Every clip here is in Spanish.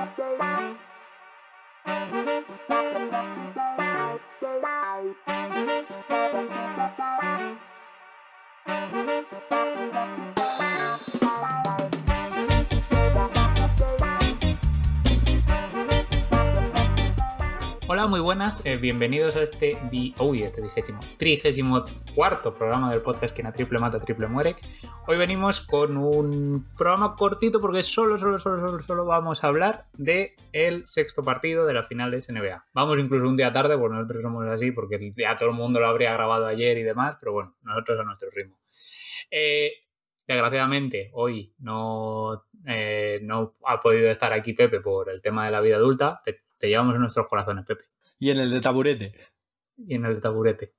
Música Muy buenas, eh, bienvenidos a este, uy, este trigésimo cuarto programa del podcast Quien a triple mata, triple muere. Hoy venimos con un programa cortito porque solo, solo, solo, solo, solo vamos a hablar de el sexto partido de las finales NBA. Vamos incluso un día tarde, porque nosotros somos así, porque ya todo el mundo lo habría grabado ayer y demás, pero bueno, nosotros a nuestro ritmo. Eh, desgraciadamente, hoy no, eh, no ha podido estar aquí Pepe por el tema de la vida adulta. Te llevamos en nuestros corazones, Pepe. Y en el de taburete. Y en el de taburete.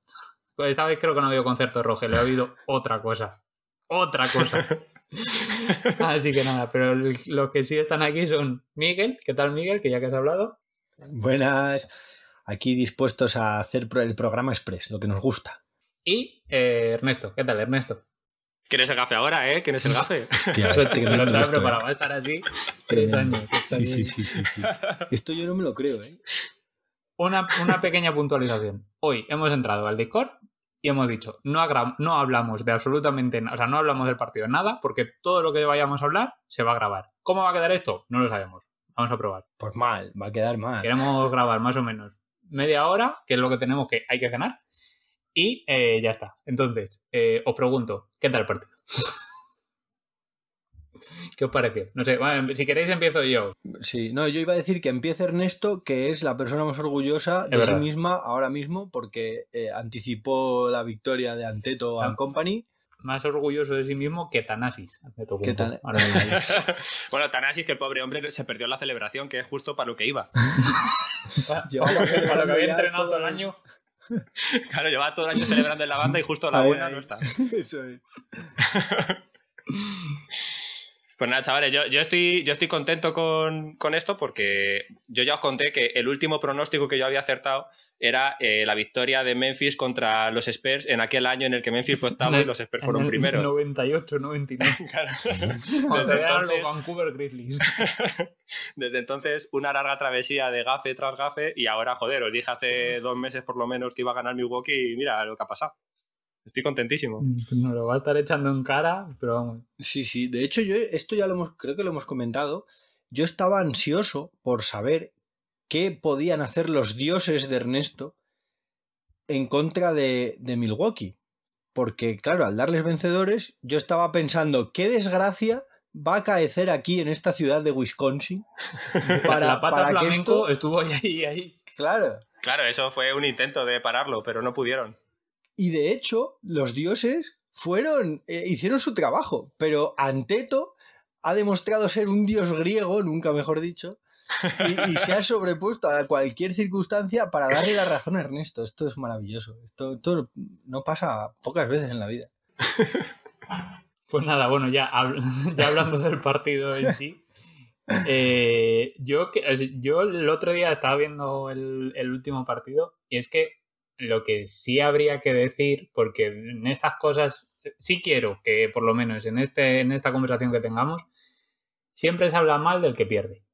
Esta vez creo que no ha habido concierto de le ha habido otra cosa. Otra cosa. Así que nada, pero los que sí están aquí son Miguel. ¿Qué tal, Miguel? Que ya que has hablado. Buenas. Aquí dispuestos a hacer el programa Express, lo que nos gusta. Y eh, Ernesto. ¿Qué tal, Ernesto? ¿Quién es el gafe ahora, eh? ¿Quién es el gafe? Hostia, este que no esto, preparado, va a estar así tres años. Sí, sí, sí, sí, sí. Esto yo no me lo creo, ¿eh? Una, una pequeña puntualización. Hoy hemos entrado al Discord y hemos dicho, no, no hablamos de absolutamente nada, o sea, no hablamos del partido nada, porque todo lo que vayamos a hablar se va a grabar. ¿Cómo va a quedar esto? No lo sabemos. Vamos a probar. Pues mal, va a quedar mal. Queremos grabar más o menos media hora, que es lo que tenemos que hay que ganar, y eh, ya está. Entonces, eh, os pregunto, ¿qué tal el partido? ¿Qué os pareció? No sé, bueno, si queréis empiezo yo. Sí, no, yo iba a decir que empiece Ernesto, que es la persona más orgullosa de sí misma ahora mismo, porque eh, anticipó la victoria de Anteto Ah. and Company. Más orgulloso de sí mismo que Tanasis. Bueno, Tanasis, que el pobre hombre se perdió la celebración, que es justo para lo que iba. Para lo que- para lo que había entrenado todo el- año. Claro, llevaba todo el año celebrando en la banda y justo la buena no está. Eso es. Pues nada, chavales, yo, yo, estoy, yo estoy contento con, con esto porque yo ya os conté que el último pronóstico que yo había acertado era eh, la victoria de Memphis contra los Spurs en aquel año en el que Memphis fue octavo y los Spurs fueron En el primeros. 98, 99. Claro. Cuando Desde eran los entonces, Vancouver Grizzlies. desde entonces, una larga travesía de gafe tras gafe y ahora, joder, os dije hace dos meses por lo menos que iba a ganar Milwaukee y mira lo que ha pasado. Estoy contentísimo. Nos lo va a estar echando en cara, pero vamos. Sí, sí. De hecho, yo esto ya lo hemos, creo que lo hemos comentado. Yo estaba ansioso por saber qué podían hacer los dioses de Ernesto en contra de, de Milwaukee. Porque, claro, al darles vencedores, yo estaba pensando, qué desgracia va a acaecer aquí en esta ciudad de Wisconsin. Para, la pata para que flamenco esto- estuvo ahí, ahí, ahí. Claro. Claro, eso fue un intento de pararlo, pero no pudieron. Y de hecho, los dioses fueron, eh, hicieron su trabajo, pero Anteto ha demostrado ser un dios griego, nunca mejor dicho, y, y se ha sobrepuesto a cualquier circunstancia para darle la razón a Ernesto. Esto es maravilloso. Esto, esto no pasa pocas veces en la vida. Pues nada, bueno, ya, ya hablando del partido en sí. eh, yo, yo el otro día estaba viendo el, el último partido y es que lo que sí habría que decir, porque en estas cosas sí quiero que por lo menos en, este, en esta conversación que tengamos, siempre se habla mal del que pierde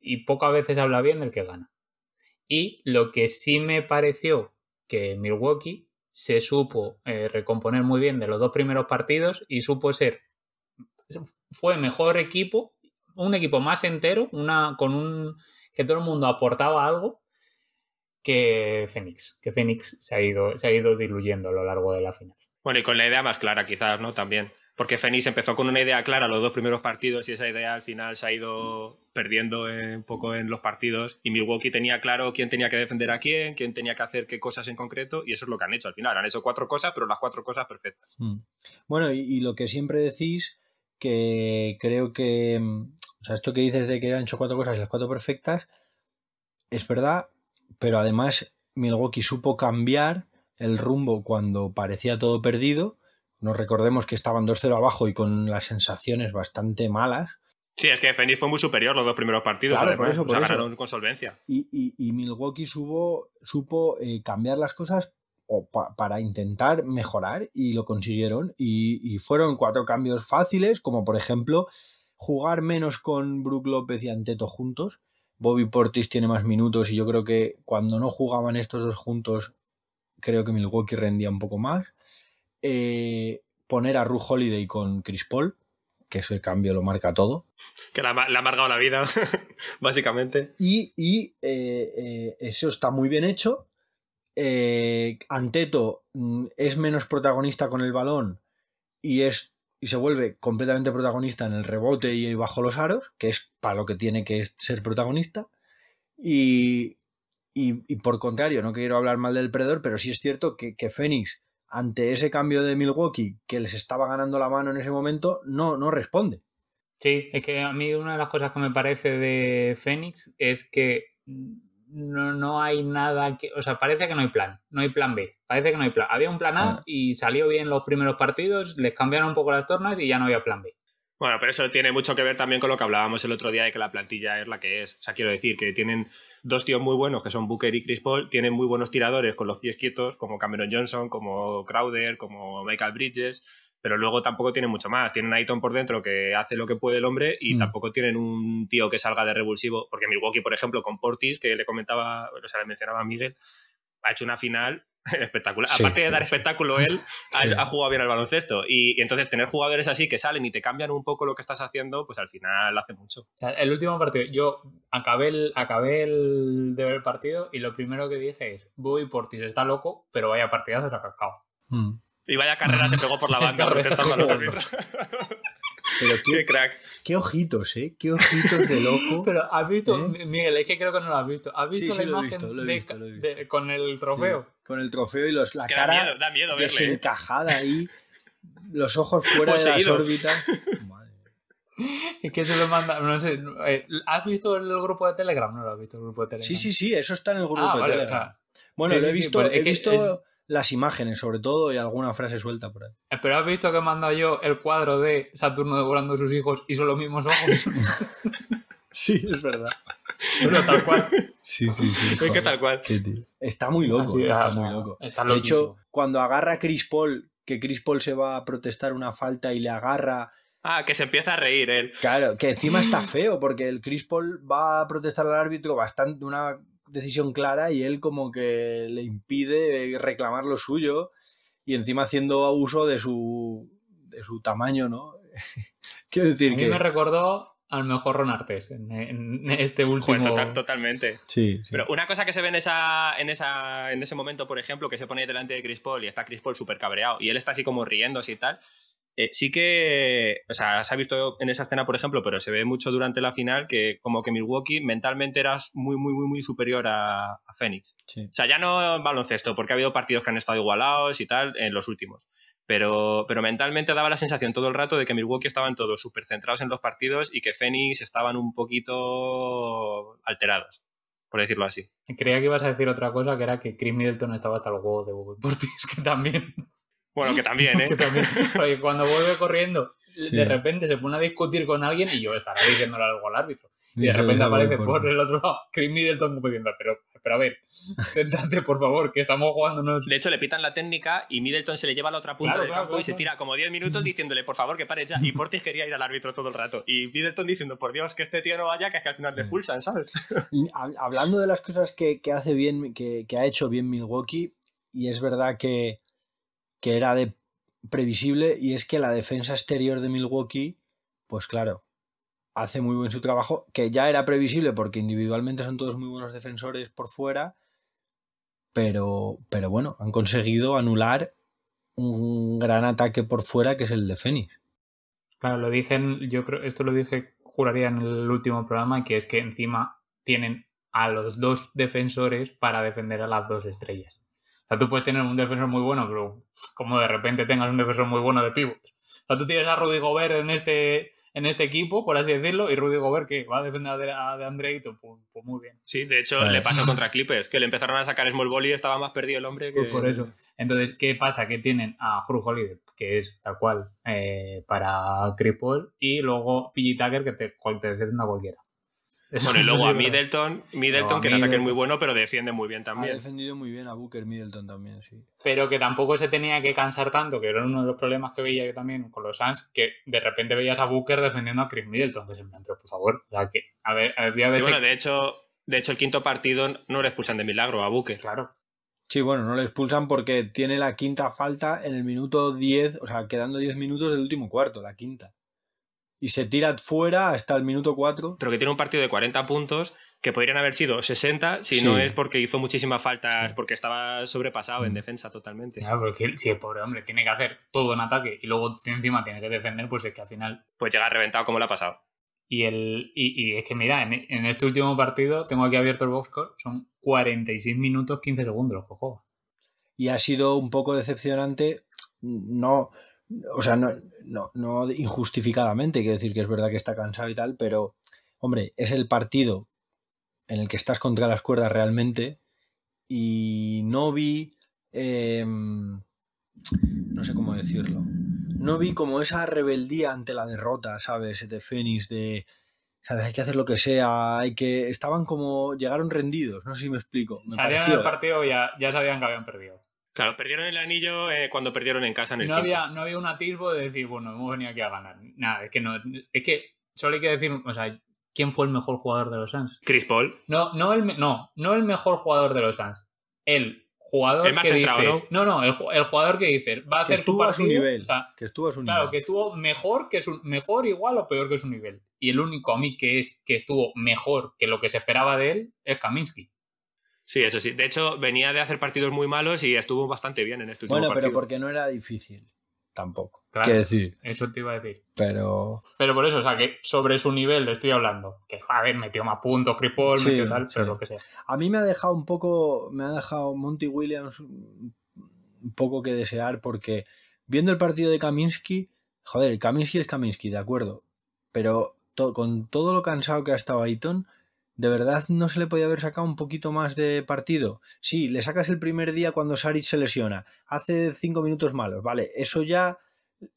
y pocas veces habla bien del que gana. Y lo que sí me pareció que Milwaukee se supo eh, recomponer muy bien de los dos primeros partidos y supo ser fue mejor equipo, un equipo más entero, una con un que todo el mundo aportaba algo que Phoenix, que Phoenix se ha ido se ha ido diluyendo a lo largo de la final. Bueno, y con la idea más clara quizás, ¿no? También. Porque Phoenix empezó con una idea clara los dos primeros partidos y esa idea al final se ha ido perdiendo eh, un poco en los partidos y Milwaukee tenía claro quién tenía que defender a quién, quién tenía que hacer qué cosas en concreto y eso es lo que han hecho al final. Han hecho cuatro cosas, pero las cuatro cosas perfectas. Mm. Bueno, y, y lo que siempre decís, que creo que, mm, o sea, esto que dices de que han hecho cuatro cosas y las cuatro perfectas, es verdad, pero además Milwaukee supo cambiar el rumbo cuando parecía todo perdido. Nos recordemos que estaban 2-0 abajo y con las sensaciones bastante malas. Sí, es que Phoenix fue muy superior los dos primeros partidos, Claro, por eso, O sea, por eso. ganaron con solvencia. Y, y- y Milwaukee supo, supo eh, cambiar las cosas o pa- para intentar mejorar y lo consiguieron. Y, y fueron cuatro cambios fáciles, como por ejemplo jugar menos con Brook López y Anteto juntos. Bobby Portis tiene más minutos y yo creo que cuando no jugaban estos dos juntos, creo que Milwaukee rendía un poco más. Eh, poner a Ru Holiday con Chris Paul, que ese cambio lo marca todo. Que le ha amargado la vida, básicamente. Y, y eh, eh, eso está muy bien hecho. Anteto mm, es menos protagonista con el balón y es y se vuelve completamente protagonista en el rebote y bajo los aros, que es para lo que tiene que ser protagonista. Y, y, por contrario, no quiero hablar mal del Predor, pero sí es cierto que, que Phoenix, ante ese cambio de Milwaukee que les estaba ganando la mano en ese momento, no, no responde. Sí, es que a mí una de las cosas que me parece de Phoenix es que no, no hay nada que. O sea, parece que no hay plan. No hay plan B. Parece que no hay plan. Había un plan A ah. y salió bien los primeros partidos, les cambiaron un poco las tornas y ya no había plan B. Bueno, pero eso tiene mucho que ver también con lo que hablábamos el otro día de que la plantilla es la que es. O sea, quiero decir que tienen dos tíos muy buenos que son Booker y Chris Paul, tienen muy buenos tiradores con los pies quietos, como Cameron Johnson, como Crowder, como Michael Bridges pero luego tampoco tienen mucho más. Tienen a Ayton por dentro que hace lo que puede el hombre y mm. tampoco tienen un tío que salga de revulsivo, porque Milwaukee, por ejemplo, con Portis, que le comentaba, o sea, le mencionaba a Miguel, ha hecho una final espectacular. Aparte de dar espectáculo él, ha, jugado bien al baloncesto. Y, entonces tener jugadores así que salen y te cambian un poco lo que estás haciendo, pues al final hace mucho. el último partido, yo acabé el, acabé el de ver el partido y lo primero que dije es, voy Portis está loco, pero vaya partidazo se ha cascado. Mm. Y vaya carrera se pegó por la banda protestando a los árbitros. Pero qué, crack. Qué ojitos, ¿eh? Qué ojitos de loco. Pero has visto, ¿Eh? Miguel, es que creo que no lo has visto. ¿Has visto la imagen con el trofeo? con el trofeo y los, la cara da miedo, ¿eh? desencajada ahí, los ojos fuera de las órbitas. Es que se lo manda, no sé, eh, ¿has visto el grupo de Telegram? No lo has visto el grupo de Telegram. Sí, sí, sí, eso está en el grupo ah, de Telegram. Bueno, lo he visto, pues he visto las imágenes, sobre todo, y alguna frase suelta por ahí. Eh, pero has visto que he mandado yo el cuadro de Saturno devorando a sus hijos y son los mismos ojos. sí, es verdad. Bueno, tal cual. Sí, sí, sí. Es que tal cual. Está muy loco. está, muy loco. de hecho, cuando agarra a Chris Paul, que Chris Paul se va a protestar una falta y le agarra. Ah, que se empieza a reír él. Claro, que encima está feo, porque el Chris Paul va a protestar al árbitro bastante, una decisión clara y él como que le impide reclamar lo suyo y encima haciendo uso de su, de su tamaño, ¿no? Quiero decir a mí me recordó al mejor Ron Artes en, este último. totalmente. Sí, Pero una cosa que se ve en, esa, en, esa, en ese momento, por ejemplo, que se pone delante de Chris Paul y está Chris Paul súper cabreado y él está así como riéndose y tal. Eh, sí que, o sea, se ha visto en esa escena, por ejemplo, pero se ve mucho durante la final que como que Milwaukee mentalmente eras muy, muy, muy, muy superior a, Phoenix. O sea, ya no en baloncesto, porque ha habido partidos que han estado igualados y tal en los últimos. Pero, pero mentalmente daba la sensación todo el rato de que Milwaukee estaban todos súper centrados en los partidos y que Phoenix estaban un poquito alterados, por decirlo así. Creía que ibas a decir otra cosa, que era que Chris Middleton estaba hasta el huevo de Portis, que también... Bueno, que también, ¿eh? Porque cuando vuelve corriendo, de repente se pone a discutir con alguien y yo estaré diciéndole algo al árbitro. Y de repente aparece por el otro lado Chris Middleton diciendo, pero, pero a ver, sentate por favor, que estamos jugando. De hecho, le pitan la técnica y Middleton se le lleva a la otra punta del campo y se tira como 10 minutos diciéndole, por favor, que pare ya. Y Portis quería ir al árbitro todo el rato. Y Middleton diciendo, por Dios, que este tío no vaya, que es que al final le expulsan, ¿sabes? hablando de las cosas que, que hace bien, que, que ha hecho bien Milwaukee, y es verdad que que era de previsible y es que la defensa exterior de Milwaukee, pues claro, hace muy buen su trabajo, que ya era previsible porque individualmente son todos muy buenos defensores por fuera, pero, pero bueno, han conseguido anular un gran ataque por fuera que es el de Phoenix. Claro, lo dije, yo creo, esto lo dije, juraría en el último programa, que es que encima tienen a los dos defensores para defender a las dos estrellas sea, tú puedes tener un defensor muy bueno, pero como de repente tengas un defensor muy bueno de pivot. O sea, tú tienes a Rudy Gobert en este, en este equipo, por así decirlo, y Rudy Gobert que va a defender a de, Andre pues, pues, muy bien. Sí, de hecho le pasó contra Clippers, que le empezaron a sacar Small Ball y estaba más perdido el hombre que... Pues por eso. Entonces, ¿qué pasa? Que tienen a Drew Holiday, que es tal cual eh, para Chris y luego PG Tucker que te, te defiende a cualquiera. Eso Bueno, y no luego a Middleton, Middleton Luego a que en ataque es muy bueno, pero defiende muy bien Ha también. defendido muy bien a Booker Middleton también, sí. Pero que tampoco se tenía que cansar tanto, que era uno de los problemas que veía yo también con los Suns, que de repente veías a Booker defendiendo a Chris Middleton, que se me pero por favor, o sea, que, a ver, había Sí, veces... bueno, de hecho, de hecho, el quinto partido no le expulsan de milagro a Booker. Claro, Sí, bueno, no le expulsan porque tiene la quinta falta en el minuto 10, o sea, quedando 10 minutos del último cuarto, la quinta. Y se tira fuera hasta el minuto 4. Pero que tiene un partido de 40 puntos que podrían haber sido 60 si Sí. no es porque hizo muchísimas faltas, porque estaba sobrepasado en defensa totalmente. claro, porque si el pobre hombre tiene que hacer todo en ataque y luego encima tiene que defender, pues es que al final... Pues llega reventado como le ha pasado. Y, el, y, y es que mira, en, en este último partido, tengo aquí abierto el boxscore, son 46 minutos 15 segundos los que. Y ha sido un poco decepcionante, no, o sea, no, no, no injustificadamente, quiero decir que es verdad que está cansado y tal, pero, hombre, es el partido en el que estás contra las cuerdas realmente y no vi, eh, no sé cómo decirlo, no vi como esa rebeldía ante la derrota, ¿sabes? De Fénix, de, ¿sabes? Hay que hacer lo que sea, hay que... Estaban como, llegaron rendidos, no sé si me explico. Me Salían del partido y ya, ya sabían que habían perdido. Claro, perdieron el anillo eh, cuando perdieron en casa en el No 15. había, no había un atisbo de decir, bueno, hemos venido aquí a ganar. Nada, es que no. Es que solo hay que decir, o sea, ¿quién fue el mejor jugador de los Suns? Chris Paul. No, no el, no, no el mejor jugador de los Suns. El jugador El más que centrado, dices. ¿no? no, el, el jugador que dices, va a Que hacer su estuvo a su partido, nivel. o sea, que estuvo a su Claro, nivel. que estuvo mejor que su mejor, igual o peor que su nivel. Y el único a mí que es que estuvo mejor que lo que se esperaba de él es Kaminsky. Sí, eso sí. De hecho, venía de hacer partidos muy malos y estuvo bastante bien en este último Bueno, pero partido. porque no era difícil tampoco. Claro. Quiero decir, Eso te iba a decir. pero Pero por eso, o sea, que sobre su nivel le estoy hablando. Que, a ver, metió más puntos, Cripol, Sí, metió tal, sí. pero lo que sea. a mí me ha dejado un poco, me ha dejado Monty Williams un poco que desear porque viendo el partido de Kaminsky, joder, Kaminsky es Kaminsky, de acuerdo, pero to- con todo lo cansado que ha estado Ayton, ¿de verdad no se le podía haber sacado un poquito más de partido? Sí, le sacas el primer día cuando Saric se lesiona, hace cinco minutos malos, vale, eso ya,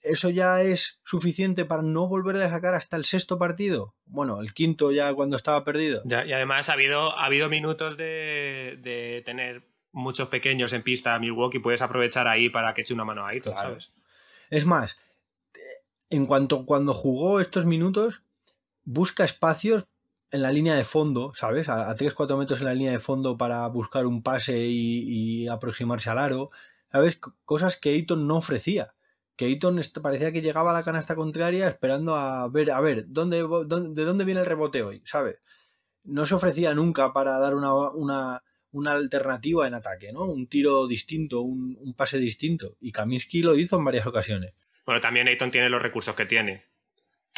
eso ya es suficiente para no volverle a sacar hasta el sexto partido. Bueno, el quinto ya cuando estaba perdido. Ya, y además ha habido, ha habido minutos de, de tener muchos pequeños en pista a Milwaukee. Puedes aprovechar ahí para que eche una mano a Aiton, Claro. ¿sabes? Es más, en cuanto cuando jugó estos minutos, busca espacios en la línea de fondo, ¿sabes? A, a 3-4 metros en la línea de fondo para buscar un pase y, aproximarse al aro, ¿sabes? Cosas que Ayton no ofrecía. Que Ayton parecía que llegaba a la canasta contraria esperando a ver, a ver, ¿dónde, ¿de dónde viene el rebote hoy? ¿Sabes? No se ofrecía nunca para dar una, una, una alternativa en ataque, ¿no? Un tiro distinto, un, un pase distinto. Y Kaminsky lo hizo en varias ocasiones. Bueno, también Aiton tiene los recursos que tiene.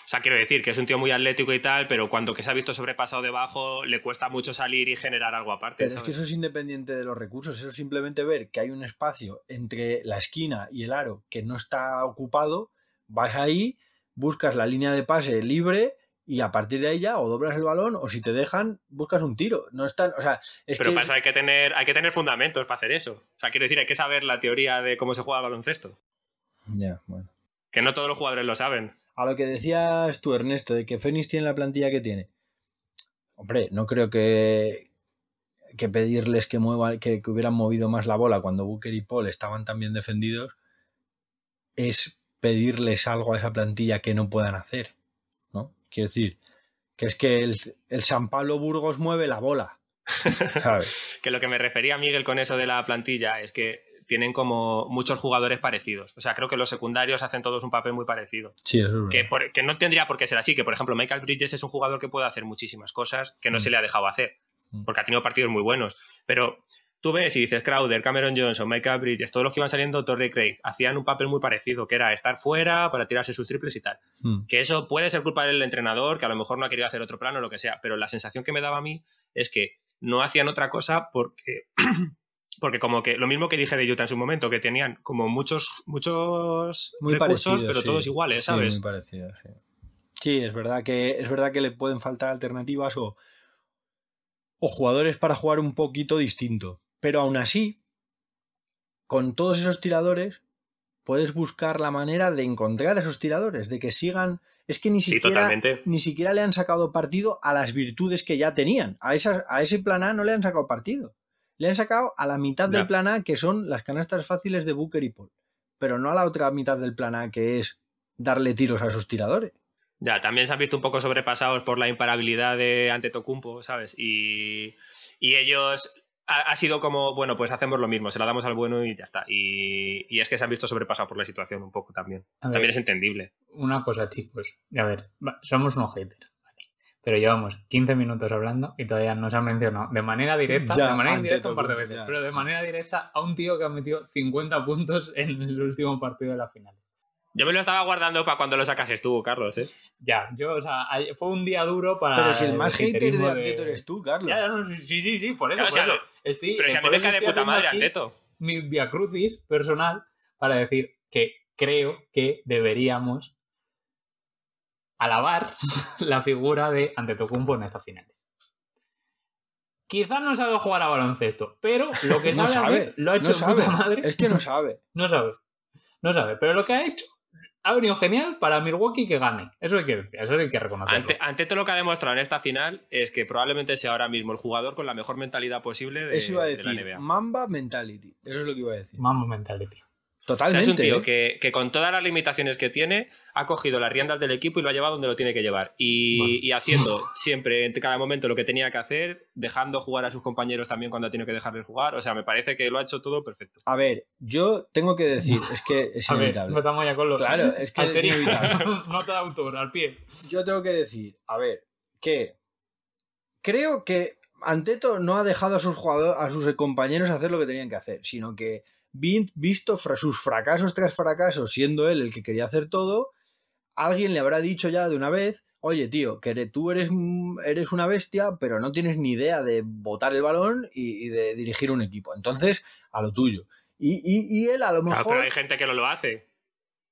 O sea, quiero decir que es un tío muy atlético y tal, pero cuando que se ha visto sobrepasado debajo, le cuesta mucho salir y generar algo aparte. Pero es que eso es independiente de los recursos, eso es simplemente ver que hay un espacio entre la esquina y el aro que no está ocupado, vas ahí, buscas la línea de pase libre y a partir de ya o doblas el balón o si te dejan, buscas un tiro. No están, o sea, es Pero que para eso hay que, tener, hay que tener fundamentos para hacer eso. O sea, quiero decir, hay que saber la teoría de cómo se juega el baloncesto. Ya, bueno. Que no todos los jugadores lo saben. A lo que decías tú, Ernesto, de que Fénix tiene la plantilla que tiene. Hombre, no creo que, que pedirles que muevan, que, que hubieran movido más la bola cuando Booker y Paul estaban tan bien defendidos, es pedirles algo a esa plantilla que no puedan hacer. ¿No? Quiero decir, que es que el, el San Pablo Burgos mueve la bola. ¿Sabes? Que lo que me refería Miguel con eso de la plantilla es que tienen como muchos jugadores parecidos. O sea, creo que los secundarios hacen todos un papel muy parecido. Sí, eso es verdad. Que, por- que no tendría por qué ser así. Que, por ejemplo, Michael Bridges es un jugador que puede hacer muchísimas cosas que no Mm. se le ha dejado hacer. Mm. Porque ha tenido partidos muy buenos. Pero tú ves y dices Crowder, Cameron Johnson, Michael Bridges, todos los que iban saliendo, Torrey Craig, hacían un papel muy parecido, que era estar fuera para tirarse sus triples y tal. Mm. Que eso puede ser culpa del entrenador, que a lo mejor no ha querido hacer otro plano o lo que sea, pero la sensación que me daba a mí es que no hacían otra cosa porque, porque como que lo mismo que dije de Utah en su momento, que tenían como muchos, muchos Muy recursos, parecidos, pero sí. todos iguales, Sí, ¿sabes? muy parecido, sí. Sí, es verdad que es verdad que le pueden faltar alternativas o, o jugadores para jugar un poquito distinto. Pero aún así, con todos esos tiradores, puedes buscar la manera de encontrar a esos tiradores, de que sigan. Es que ni Sí, siquiera, ni siquiera le han sacado partido a las virtudes que ya tenían. A, esas, a ese plan A no le han sacado partido. Le han sacado a la mitad del plan A, que son las canastas fáciles de Booker y Paul. Pero no a la otra mitad del plan A, que es darle tiros a esos tiradores. Ya, también se han visto un poco sobrepasados por la imparabilidad de Antetokounmpo, ¿sabes? Y, y ellos ha, ha sido como, bueno, pues hacemos lo mismo, se la damos al bueno y ya está. Y, y es que se han visto sobrepasados por la situación un poco también. Ver, También es entendible. Una cosa, chicos. A ver, somos unos haters. Pero llevamos 15 minutos hablando y todavía no se ha mencionado de manera directa, Ya, de manera indirecta un par de veces, ya. pero de manera directa a un tío que ha metido 50 puntos en el último partido de la final. Yo me lo estaba guardando para cuando lo sacases tú, Carlos, ¿eh? Ya, yo, o sea, fue un día duro para. Pero si el más hater de Anteto eres tú, Carlos. Ya, ya, no, sí, sí, sí, por eso, Claro, por o sea, eso. Estoy, Pero si a mí me cae de puta madre Anteto. Mi viacrucis personal para decir que creo que deberíamos alabar la figura de Antetokounmpo en estas finales. Quizás no sabe jugar a baloncesto, pero lo que No sabe, sabe, hacer lo ha hecho no de sabe. puta madre. Es que no sabe. No sabe. No sabe. Pero lo que ha hecho ha venido genial para Milwaukee que gane. Eso hay que decir, eso hay que reconocerlo. Ante, ante todo lo que ha demostrado en esta final es que probablemente sea ahora mismo el jugador con la mejor mentalidad posible de, Eso iba a de la decir. NBA. Mamba mentality. Eso es lo que iba a decir. Mambo mentality. O sea, Totalmente. es un tío ¿eh? que, que con todas las limitaciones que tiene ha cogido las riendas del equipo y lo ha llevado donde lo tiene que llevar. Y, Bueno. y haciendo siempre, en cada momento, lo que tenía que hacer, dejando jugar a sus compañeros también cuando ha tenido que dejarles jugar. O sea, me parece que lo ha hecho todo perfecto. A ver, yo tengo que decir, es que es A ver, inevitable. empezamos ya con los. Claro, es que es inevitable. Nota de autor, al pie. Yo tengo que decir, a ver, que creo que Anteto no ha dejado a sus jugadores, a sus compañeros hacer lo que tenían que hacer, sino que visto fra- sus fracasos tras fracasos, siendo él el que quería hacer todo, alguien le habrá dicho ya de una vez, oye tío, que eres- tú eres, mm, eres una bestia, pero no tienes ni idea de botar el balón y, y de dirigir un equipo. Entonces, a lo tuyo. Y, y- y él a lo Claro, mejor pero hay gente que no lo hace,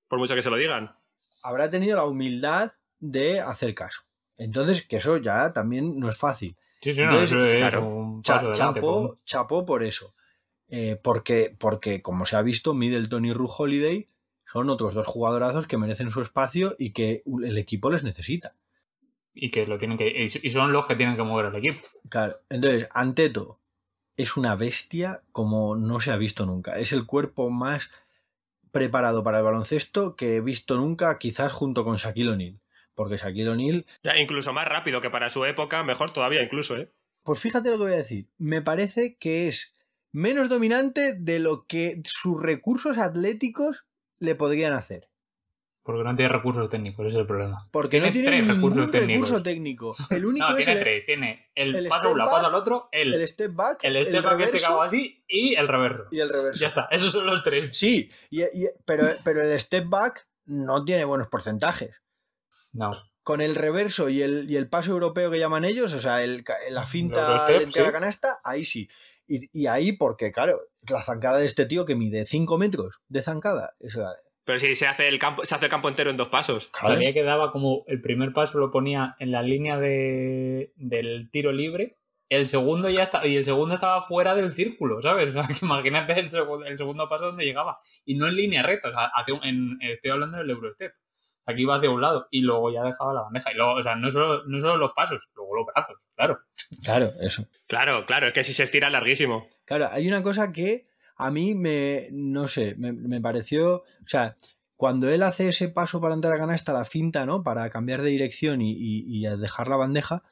por mucho que se lo digan. habrá tenido la humildad de hacer caso. Entonces, que eso ya también no es fácil. Sí, sí, no, Entonces, eso es claro, un Cha- paso adelante. chapó, como- chapó por eso. Eh, porque, porque, como se ha visto, Middleton y Ru Holiday son otros dos jugadorazos que merecen su espacio y que el equipo les necesita. Y que lo tienen que. Y son los que tienen que mover el equipo. Claro. Entonces, Anteto es una bestia como no se ha visto nunca. Es el cuerpo más preparado para el baloncesto que he visto nunca, quizás junto con Shaquille O'Neal. Porque Shaquille O'Neal Ya, incluso más rápido que para su época, mejor todavía incluso, ¿eh? Pues fíjate lo que voy a decir. Me parece que es menos dominante de lo que sus recursos atléticos le podrían hacer. Porque no tiene recursos técnicos, ese es el problema. Porque no Tiene tiene tres ningún recursos técnicos. recurso técnico. El único No, es tiene el, tres. Tiene el, el paso step a un lado, back, paso al otro, el, el step back, el step back este que reverso hago así y el reverso. y el reverso. Ya está, esos son los tres. Sí, y- y- pero, pero el step back no tiene buenos porcentajes. No. Con el reverso y el, y paso europeo que llaman ellos, o sea, la finta sí. la canasta, ahí sí. Y, y ahí porque, claro, la zancada de este tío que mide 5 metros de zancada, eso Pero si se hace el campo, se hace el campo entero en dos pasos. Sabía que daba como el primer paso lo ponía en la línea de, del tiro libre. El segundo ya está, y el segundo estaba fuera del círculo, ¿sabes? O sea, imagínate el segundo, el segundo paso donde llegaba. Y no en línea recta, o sea, hacia un- en- estoy hablando del Eurostep. Aquí iba hacia un lado y luego ya dejaba la bandeja. Y luego, o sea, no solo, no solo los pasos, luego los brazos, claro. Claro, eso. Claro, claro, es que si se estira larguísimo. Claro, hay una cosa que a mí me, no sé, me, me pareció, o sea, cuando él hace ese paso para entrar a canasta, la finta, ¿no? Para cambiar de dirección y, y- y dejar la bandeja,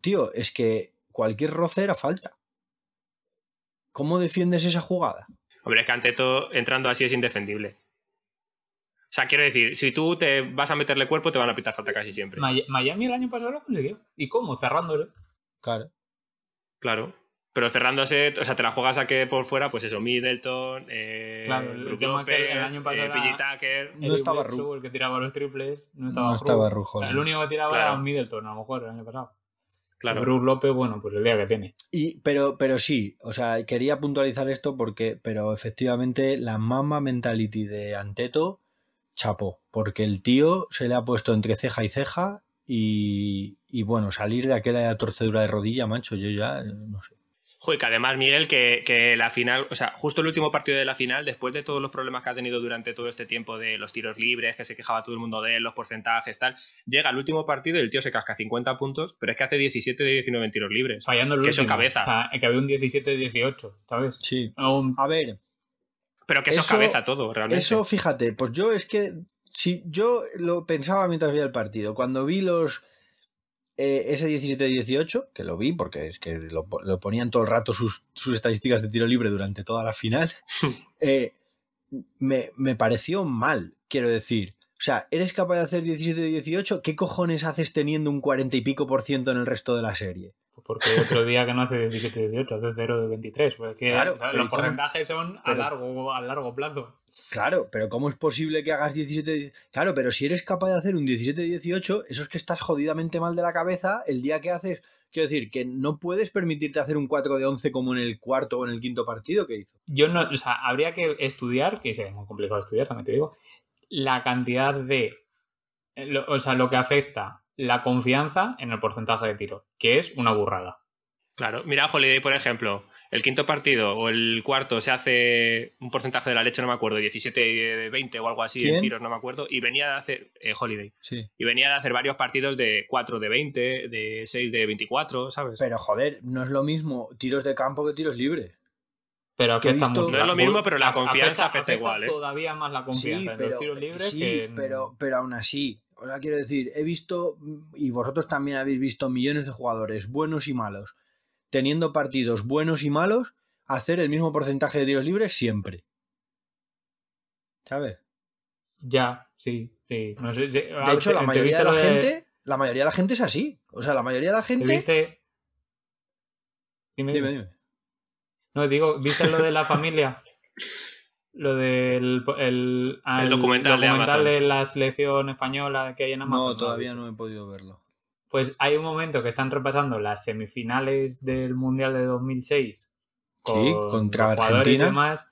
tío, es que cualquier roce era falta. ¿Cómo defiendes esa jugada? Hombre, es que ante todo, entrando así es indefendible. O sea, quiero decir, si tú te vas a meterle cuerpo, te van a pitar falta casi siempre. Mi- Miami el año pasado lo consiguió. ¿Y cómo? Cerrándole. Claro. Claro. Pero cerrándose, o sea, te la juegas a que por fuera, pues eso, Middleton, eh, Claro, el Brook que el López, año pasado eh, era- PG Tucker. El No estaba Bledsoe, Ru. El que tiraba los triples. No estaba, No estaba Rujo. El único que tiraba Claro. era Middleton, a lo mejor, el año pasado. Claro. Brook López, bueno, pues el día que tiene. Y, pero, pero sí, o sea, quería puntualizar esto porque, pero efectivamente, la mama mentality de Anteto chapó, porque el tío se le ha puesto entre ceja y ceja y, y bueno, salir de aquella torcedura de rodilla, macho, yo ya no sé. Joder, que además, Miguel, que, la final, o sea, justo el último partido de la final, después de todos los problemas que ha tenido durante todo este tiempo de los tiros libres, que se quejaba todo el mundo de él, los porcentajes, tal, llega el último partido y el tío se casca 50 puntos, pero es que hace 17 de 19 en tiros libres. Fallando el que último. eso cabeza. O sea, que había un 17 de 18, ¿sabes? Sí. Un- A ver, Pero que eso, Eso- cabeza todo, realmente. eso fíjate, pues yo es que si yo lo pensaba mientras veía el partido, cuando vi los eh, ese 17-18, que lo vi porque es que lo, lo ponían todo el rato sus, sus estadísticas de tiro libre durante toda la final, eh, me, me pareció mal, quiero decir. O sea, ¿eres capaz de hacer 17-18? ¿Qué cojones haces teniendo un 40 y pico por ciento en el resto de la serie? Porque otro día que no hace 17 de 18, hace 0 de 23. Pues es que Claro, los porcentajes son a largo, a largo plazo. Claro, pero ¿cómo es posible que hagas 17? Claro, pero si eres capaz de hacer un 17-18, eso es que estás jodidamente mal de la cabeza el día que haces. Quiero decir, que no puedes permitirte hacer un 4 de 11 como en el cuarto o en el quinto partido que hizo. Yo no, o sea, habría que estudiar, que es muy complicado estudiar, también te digo, la cantidad de. lo- o sea, lo que afecta la confianza en el porcentaje de tiro, que es una burrada. Claro, mira, Holiday, por ejemplo, el quinto partido o el cuarto se hace un porcentaje de la leche, no me acuerdo, 17 de 20 o algo así ¿Quién? en tiros, no me acuerdo, y venía de hacer, eh, Holiday, Sí. y venía de hacer varios partidos de 4 de 20, de 6 de 24, ¿sabes? Pero joder, no es lo mismo tiros de campo que tiros libres. Pero afecta visto- mucho. No es lo mismo, pero la confianza afecta igual, ¿eh? todavía más la confianza Sí, en pero, los tiros libres sí, que en- pero, pero aún así, o sea, quiero decir, he visto, y vosotros también habéis visto millones de jugadores buenos y malos, teniendo partidos buenos y malos, hacer el mismo porcentaje de tiros libres siempre. ¿Sabes? Ya, sí, sí. No sé, sí. De hecho, la mayoría de la gente, la mayoría de la gente es así. O sea, la mayoría de la ¿Te gente. viste? Dime, Dime, dime. dime. No, digo, ¿viste lo de la familia? Lo del el, El documental de la selección española que hay en Amazon. No, todavía no he podido verlo. Pues hay un momento que están repasando las semifinales del Mundial de 2006 con Sí, contra Argentina. y demás.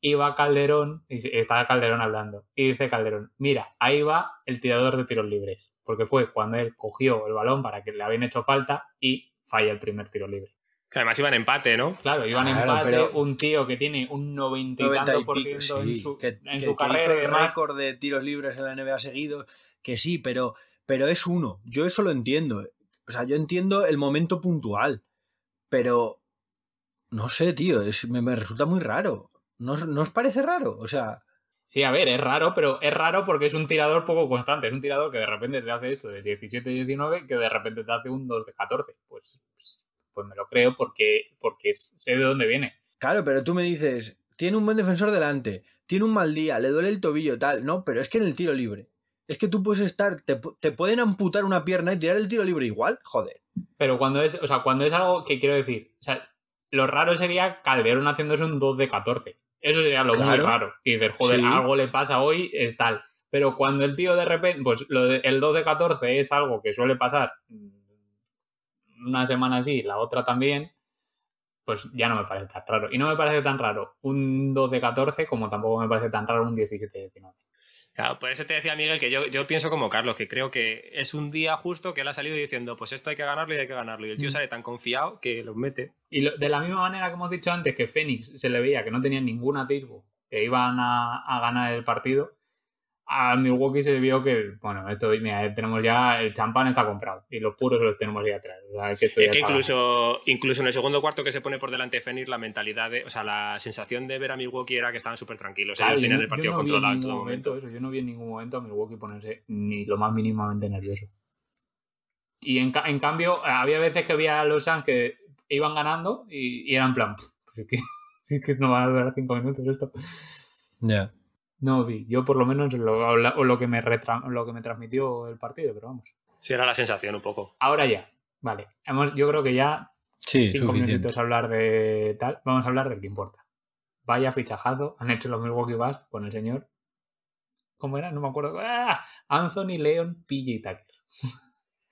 Y va Calderón, y está Calderón hablando, y dice Calderón, mira, ahí va el tirador de tiros libres, porque fue cuando él cogió el balón para que le habían hecho falta y falla el primer tiro libre. Que además iban empate, ¿no? Claro, iban Claro, empate, pero- un tío que tiene un 90 y 90 tanto y por pico, ciento en sí, su, que, en que- su que carrera hizo el récord de tiros libres en la NBA seguidos, que sí, pero, pero es uno. Yo eso lo entiendo. O sea, yo entiendo el momento puntual, pero no sé, tío, es- me, me resulta muy raro. ¿No, os- ¿No os parece raro? O sea, Sí, a ver, es raro, pero es raro porque es un tirador poco constante. Es un tirador que de repente te hace esto de 17-19, que de repente te hace un 2 de 14. Pues, pues, pues me lo creo porque, porque sé de dónde viene. claro, pero tú me dices, tiene un buen defensor delante, tiene un mal día, le duele el tobillo, tal. No, pero es que en el tiro libre. Es que tú puedes estar, te, te pueden amputar una pierna y tirar el tiro libre igual, joder. Pero cuando es, o sea, cuando es algo que quiero decir, o sea, lo raro sería Calderón haciéndose un 2 de 14. Eso sería lo muy Claro. raro. Y dices, joder, Sí. algo le pasa hoy, es tal. Pero cuando el tío de repente, pues lo de- el 2 de 14 es algo que suele pasar mm, una semana así, la otra también, pues ya no me parece tan raro. Y no me parece tan raro un 2 de 14 como tampoco me parece tan raro un 17 de 19. Claro, por eso te decía Miguel que yo, yo pienso como Carlos, que creo que es un día justo que él ha salido diciendo, pues esto hay que ganarlo y hay que ganarlo. Y el tío Mm. sale tan confiado que los mete. Y lo- de la misma manera que hemos dicho antes que Fénix se le veía que no tenía ningún atisbo, que iban a, a ganar el partido, a Milwaukee se vio que, bueno, esto mira, tenemos ya, el champán está comprado y los puros los tenemos ya atrás. O sea, que esto Es ya que incluso, incluso en el segundo cuarto que se pone por delante Fénix, la mentalidad de, o sea, la sensación de ver a Milwaukee era que estaban súper tranquilos. Claro, Ellos tenían no- el partido no controlado en todo momento. eso. Yo no vi en ningún momento a Milwaukee ponerse ni lo más mínimamente nervioso. Y en, en cambio, había veces que había a los Suns que iban ganando y, y eran plan, "Pff, pues es que, es que no van a durar cinco minutos esto. Ya. No vi, yo por lo menos lo, o lo, que me retra- lo que me transmitió el partido, pero vamos. Sí, era la sensación un poco. Ahora ya, vale. Hemos, yo creo que ya Sí, cinco suficiente. minutitos a hablar de tal. Vamos a hablar del que importa. Vaya fichajazo han hecho los Milwaukee Bucks con el señor. ¿Cómo era? No me acuerdo. ¡Ah! Anthony Leon PJ Tucker.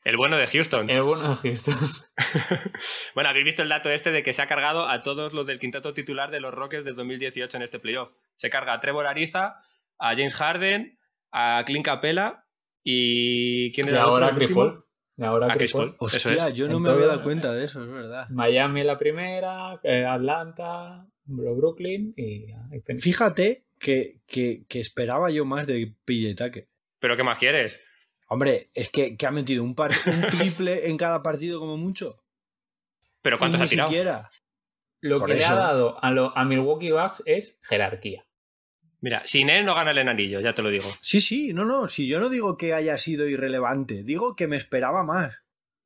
El bueno de Houston. El bueno de Houston. Bueno, habéis visto el dato este de que se ha cargado a todos los del quinteto titular de los Rockets del 2018 en este playoff. Se carga a Trevor Ariza, a James Harden, a Clint Capella y... ¿Quién y era el otro, ahora Chris? Paul. Y ahora A Chris Paul. Paul. Eso Hostia, es. yo no me había dado cuenta de eso, es verdad. Miami la primera, eh, Atlanta, Brooklyn y, y Phoenix. Fíjate que, que- que esperaba yo más de PJ Tucker. ¿Pero qué más quieres? Hombre, es que, que ha metido un, par- un triple en cada partido como mucho. ¿Pero Y cuántos ni ha tirado? siquiera. Lo Por que le ha dado a, lo- a Milwaukee Bucks es jerarquía. Mira, sin él no gana el anillo, ya te lo digo. Sí, sí, no, no. Si yo no digo que haya sido irrelevante, digo que me esperaba más.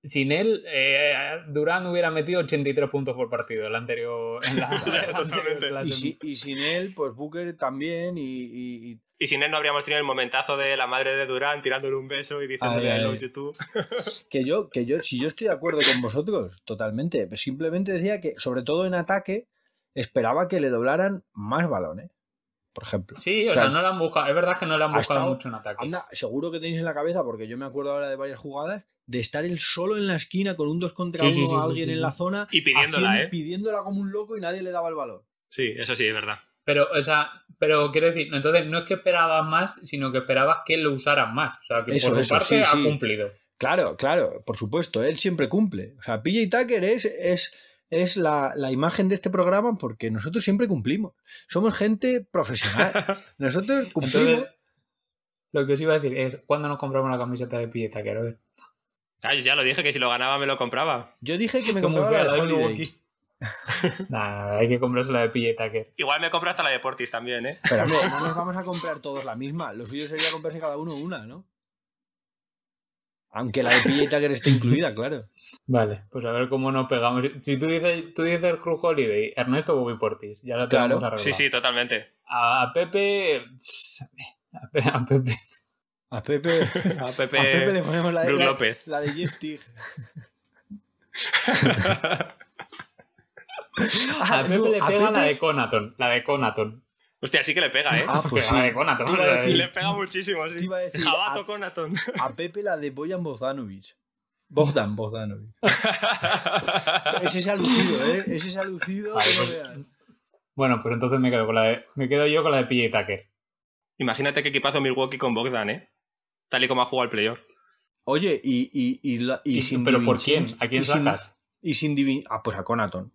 Sin él, eh, Durán hubiera metido 83 puntos por partido el anterior. En la, el anterior. Y, si- y sin él, pues Booker también. Y, y- y- Y sin él no habríamos tenido el momentazo de la madre de Durán tirándole un beso y diciéndole Ay, I ay. love you too. que yo, que yo, si yo estoy de acuerdo con vosotros, totalmente. Simplemente decía que, sobre todo en ataque, esperaba que le doblaran más balones. Por ejemplo. Sí, o O sea, sea, no le han buscado. Es verdad que no le han ha buscado estado- mucho en ataque. Anda, seguro que tenéis en la cabeza, porque yo me acuerdo ahora de varias jugadas, de estar él solo en la esquina con un 2 contra Sí, 1 sí, sí, a sí, alguien sí, en la zona. Y pidiéndola, haciendo- ¿eh? Pidiéndola como un loco y nadie le daba el valor. Sí, eso sí, es verdad. Pero, o sea, pero quiero decir, entonces no es que esperabas más, sino que esperabas que lo usaran más. O sea, que Eso, por su eso, parte sí, ha sí. cumplido. Claro, claro, por supuesto, él siempre cumple. O sea, PJ Tucker es, es, es la, la imagen de este programa porque nosotros siempre cumplimos. Somos gente profesional. Nosotros cumplimos. Entonces, lo que os iba a decir es, ¿cuándo nos compramos la camiseta de Pieta? Quiero ver. Ah, yo ya lo dije que si lo ganaba me lo compraba. Yo dije que me compraba la la de Holiday. Nah, hay que comprarse la de Pieta. Que... Igual me compro hasta la de Portis también, ¿eh? Pero hombre, no nos vamos a comprar todos la misma. Lo suyo sería comprarse cada uno una, ¿no? Aunque la de PJ Tucker esté incluida, claro. Vale, pues a ver cómo nos pegamos. Si- tú dices, tú dices Cruz Holiday, Ernesto Bobby Portis, ya lo Claro. tenemos arreglado. Sí, sí, totalmente. A, a Pepe. A, Pe- a Pepe. A Pepe, A Pepe, Pepe le ponemos la de, la, López. la de Jeff Tig. A Pepe no, le pega la Pepe- de Conaton. La de Conaton. Hostia, sí que le pega, ¿eh? Ah, pues sí. de Conaton. Te iba a la de- decir- Le pega muchísimo, Te sí. iba a decir, Jabato a- Conaton. A Pepe la de Boyan Bogdanovic. Bogdan Bogdanovic. Ese es alucido, ¿eh? Ese es alucido. Vale, pues-. Bueno, pues entonces me quedo con la de. Me quedo yo con la de PJ Tucker. Imagínate qué equipazo Milwaukee con Bogdan, ¿eh? Tal y como ha jugado el playoff. Oye, y, y, y, la- y Y- sin ¿Pero por quién? ¿A quién y sin- sacas? Y sin Divin... Ah, pues a Conaton.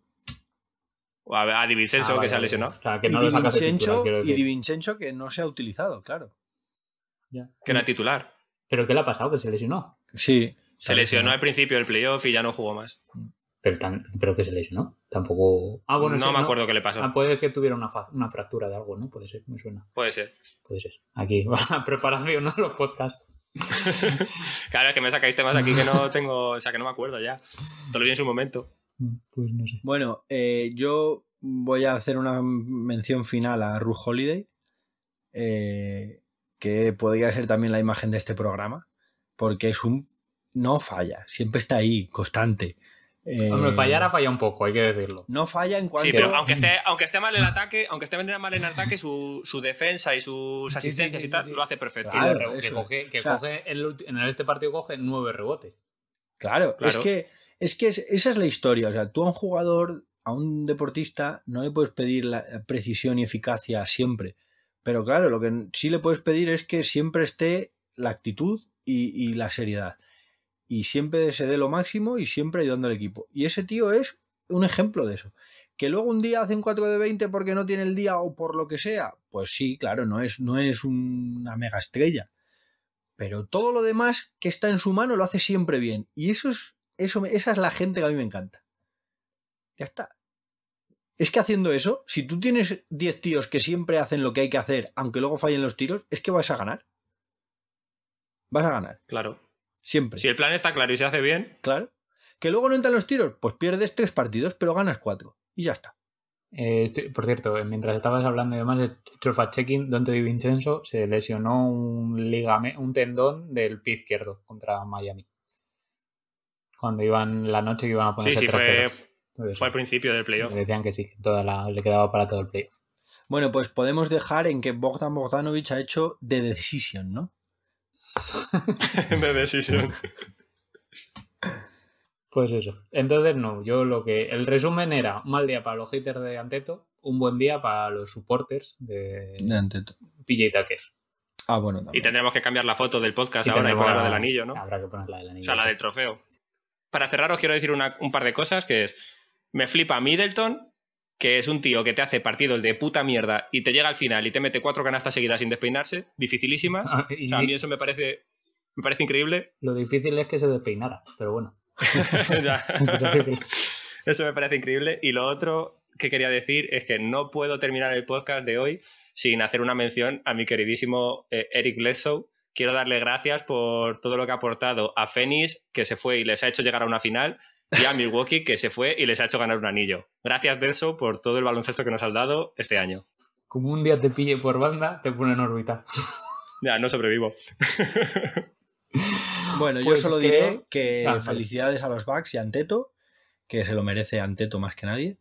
O a, a Di Vincenzo, Ah, que se ha lesionado. O sea, que y no Divincenzo, titular, quiero y decir. Divincenzo que no se ha utilizado, claro. Ya. Que era titular. ¿Pero qué le ha pasado? Que se lesionó. Sí. Se lesionó al principio del playoff y ya no jugó más. Pero, tan- pero que se lesionó. Tampoco. Ah, bueno, no sí, me acuerdo qué le pasó. Ah, puede que tuviera una, fa- una fractura de algo, ¿no? Puede ser, me suena. Puede ser. Puede ser. Aquí va preparación, ¿no? Los podcasts. Claro, es que me sacáis temas aquí que no tengo, o sea, que no me acuerdo ya. Te lo vi en su momento. Pues no sé. Bueno, eh, yo voy a hacer una mención final a Ruth Holiday, eh, que podría ser también la imagen de este programa, porque es un... no falla, siempre está ahí, constante. Eh, Hombre, fallar ha fallado un poco, hay que decirlo. No falla en cuanto... Sí, pero aunque esté, aunque esté mal en ataque, aunque esté mal en ataque, su, su defensa y sus Sí, sí, asistencias sí, y tal, sí, sí. lo hace perfecto. Que, Claro, coge, que O sea- coge el ulti- en este partido coge nueve rebotes. Claro, es Claro. que, es que es- esa es la historia. O sea, tú a un jugador, a un deportista, no le puedes pedir la precisión y eficacia siempre. Pero claro, lo que sí le puedes pedir es que siempre esté la actitud y, y la seriedad. Y siempre se dé lo máximo y siempre ayudando al equipo. Y ese tío es un ejemplo de eso. Que luego un día hace un 4 de 20 porque no tiene el día o por lo que sea. Pues sí, claro, no es, no es una mega estrella pero todo lo demás que está en su mano lo hace siempre bien. Y eso es, eso, me- esa es la gente que a mí me encanta. Ya está. Es que haciendo eso, si tú tienes 10 tíos que siempre hacen lo que hay que hacer, aunque luego fallen los tiros, es que vas a ganar. Vas a ganar. Claro. Siempre. Si el plan está claro y se hace bien, Claro. Que luego no entran los tiros, pues pierdes tres partidos, pero ganas cuatro. Y ya está. Eh, estoy- por cierto, eh, mientras estabas hablando y demás, he hecho el fact-checking, Dante Di Vincenzo se lesionó un, ligame, un tendón del pie izquierdo contra Miami. Cuando iban la noche que iban a sí, ponerse sí, fue, 3-0. Entonces, fue al principio del playoff. decían que sí, que toda la, le quedaba para todo el play. Bueno, pues podemos dejar en que Bogdan Bogdanovic ha hecho The Decision, ¿no? de decisión. Pues eso. Entonces, no, yo lo que. El resumen era: mal día para los haters de Anteto, un buen día para los supporters de De Anteto. PJ Tucker. Ah, bueno. Y tendremos que cambiar la foto del podcast Y ahora y tendremos poner la la- del anillo, ¿no? Habrá que poner la del anillo. O sea, la del trofeo. Para cerrar, os quiero decir una- un par de cosas, que es, me flipa Middleton, que es un tío que te hace partidos de puta mierda y te llega al final y te mete cuatro canastas seguidas sin despeinarse, dificilísimas. Ah, O y- sea, a mí eso me parece, me parece increíble. Lo difícil es que se despeinara, pero bueno. Eso me parece increíble. Y lo otro que quería decir es que no puedo terminar el podcast de hoy sin hacer una mención a mi queridísimo eh, Eric Bledsoe. Quiero darle gracias por todo lo que ha aportado a Phoenix, que se fue y les ha hecho llegar a una final, y a Milwaukee, que se fue y les ha hecho ganar un anillo. Gracias, Bledsoe, por todo el baloncesto que nos has dado este año. Como un día te pille por banda, te pone en órbita. Ya, no sobrevivo. Bueno, Pues yo solo creo- diré que Ah, vale. felicidades a los Bucks y a Anteto, que se lo merece Anteto más que nadie,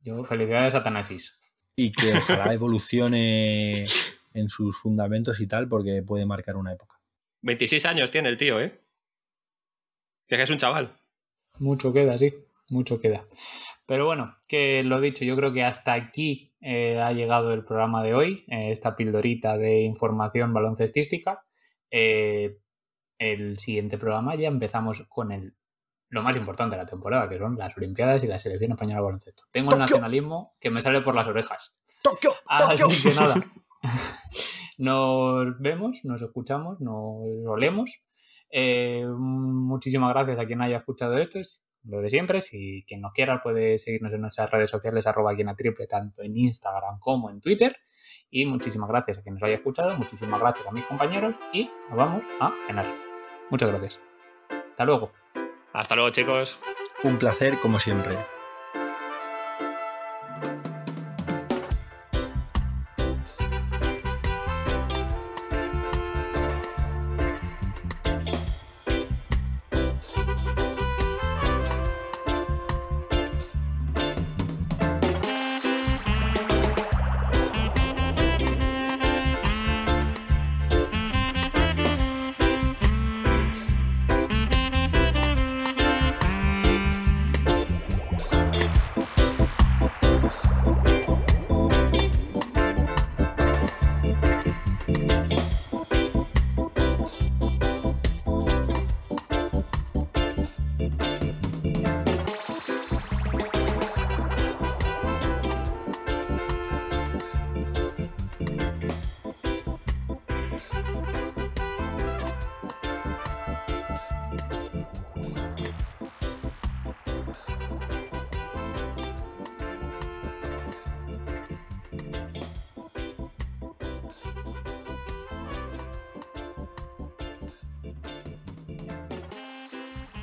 Yo, felicidades a Tanasis. y que ojalá evolucione en sus fundamentos y tal, porque puede marcar una época. 26 años tiene el tío, ¿eh? Que es un chaval. Mucho queda, sí, mucho queda. Pero bueno, que lo dicho, yo creo que hasta aquí eh, ha llegado el programa de hoy, eh, esta pildorita de información baloncestística. Eh, el siguiente programa ya empezamos con el, lo más importante de la temporada, que son las Olimpiadas y la selección española de baloncesto. Tengo el nacionalismo que me sale por las orejas. ¡Tokio! Así ¡Tokio! que nada. Nos vemos, nos escuchamos, nos olemos. Eh, muchísimas gracias a quien haya escuchado esto. Es lo de siempre. Si quien nos quiera puede seguirnos en nuestras redes sociales, arroba quien a triple, tanto en Instagram como en Twitter. Y muchísimas gracias a quien nos haya escuchado. Muchísimas gracias a mis compañeros. Y nos vamos a cenar. Muchas gracias. Hasta luego. Hasta luego, chicos. Un placer como siempre.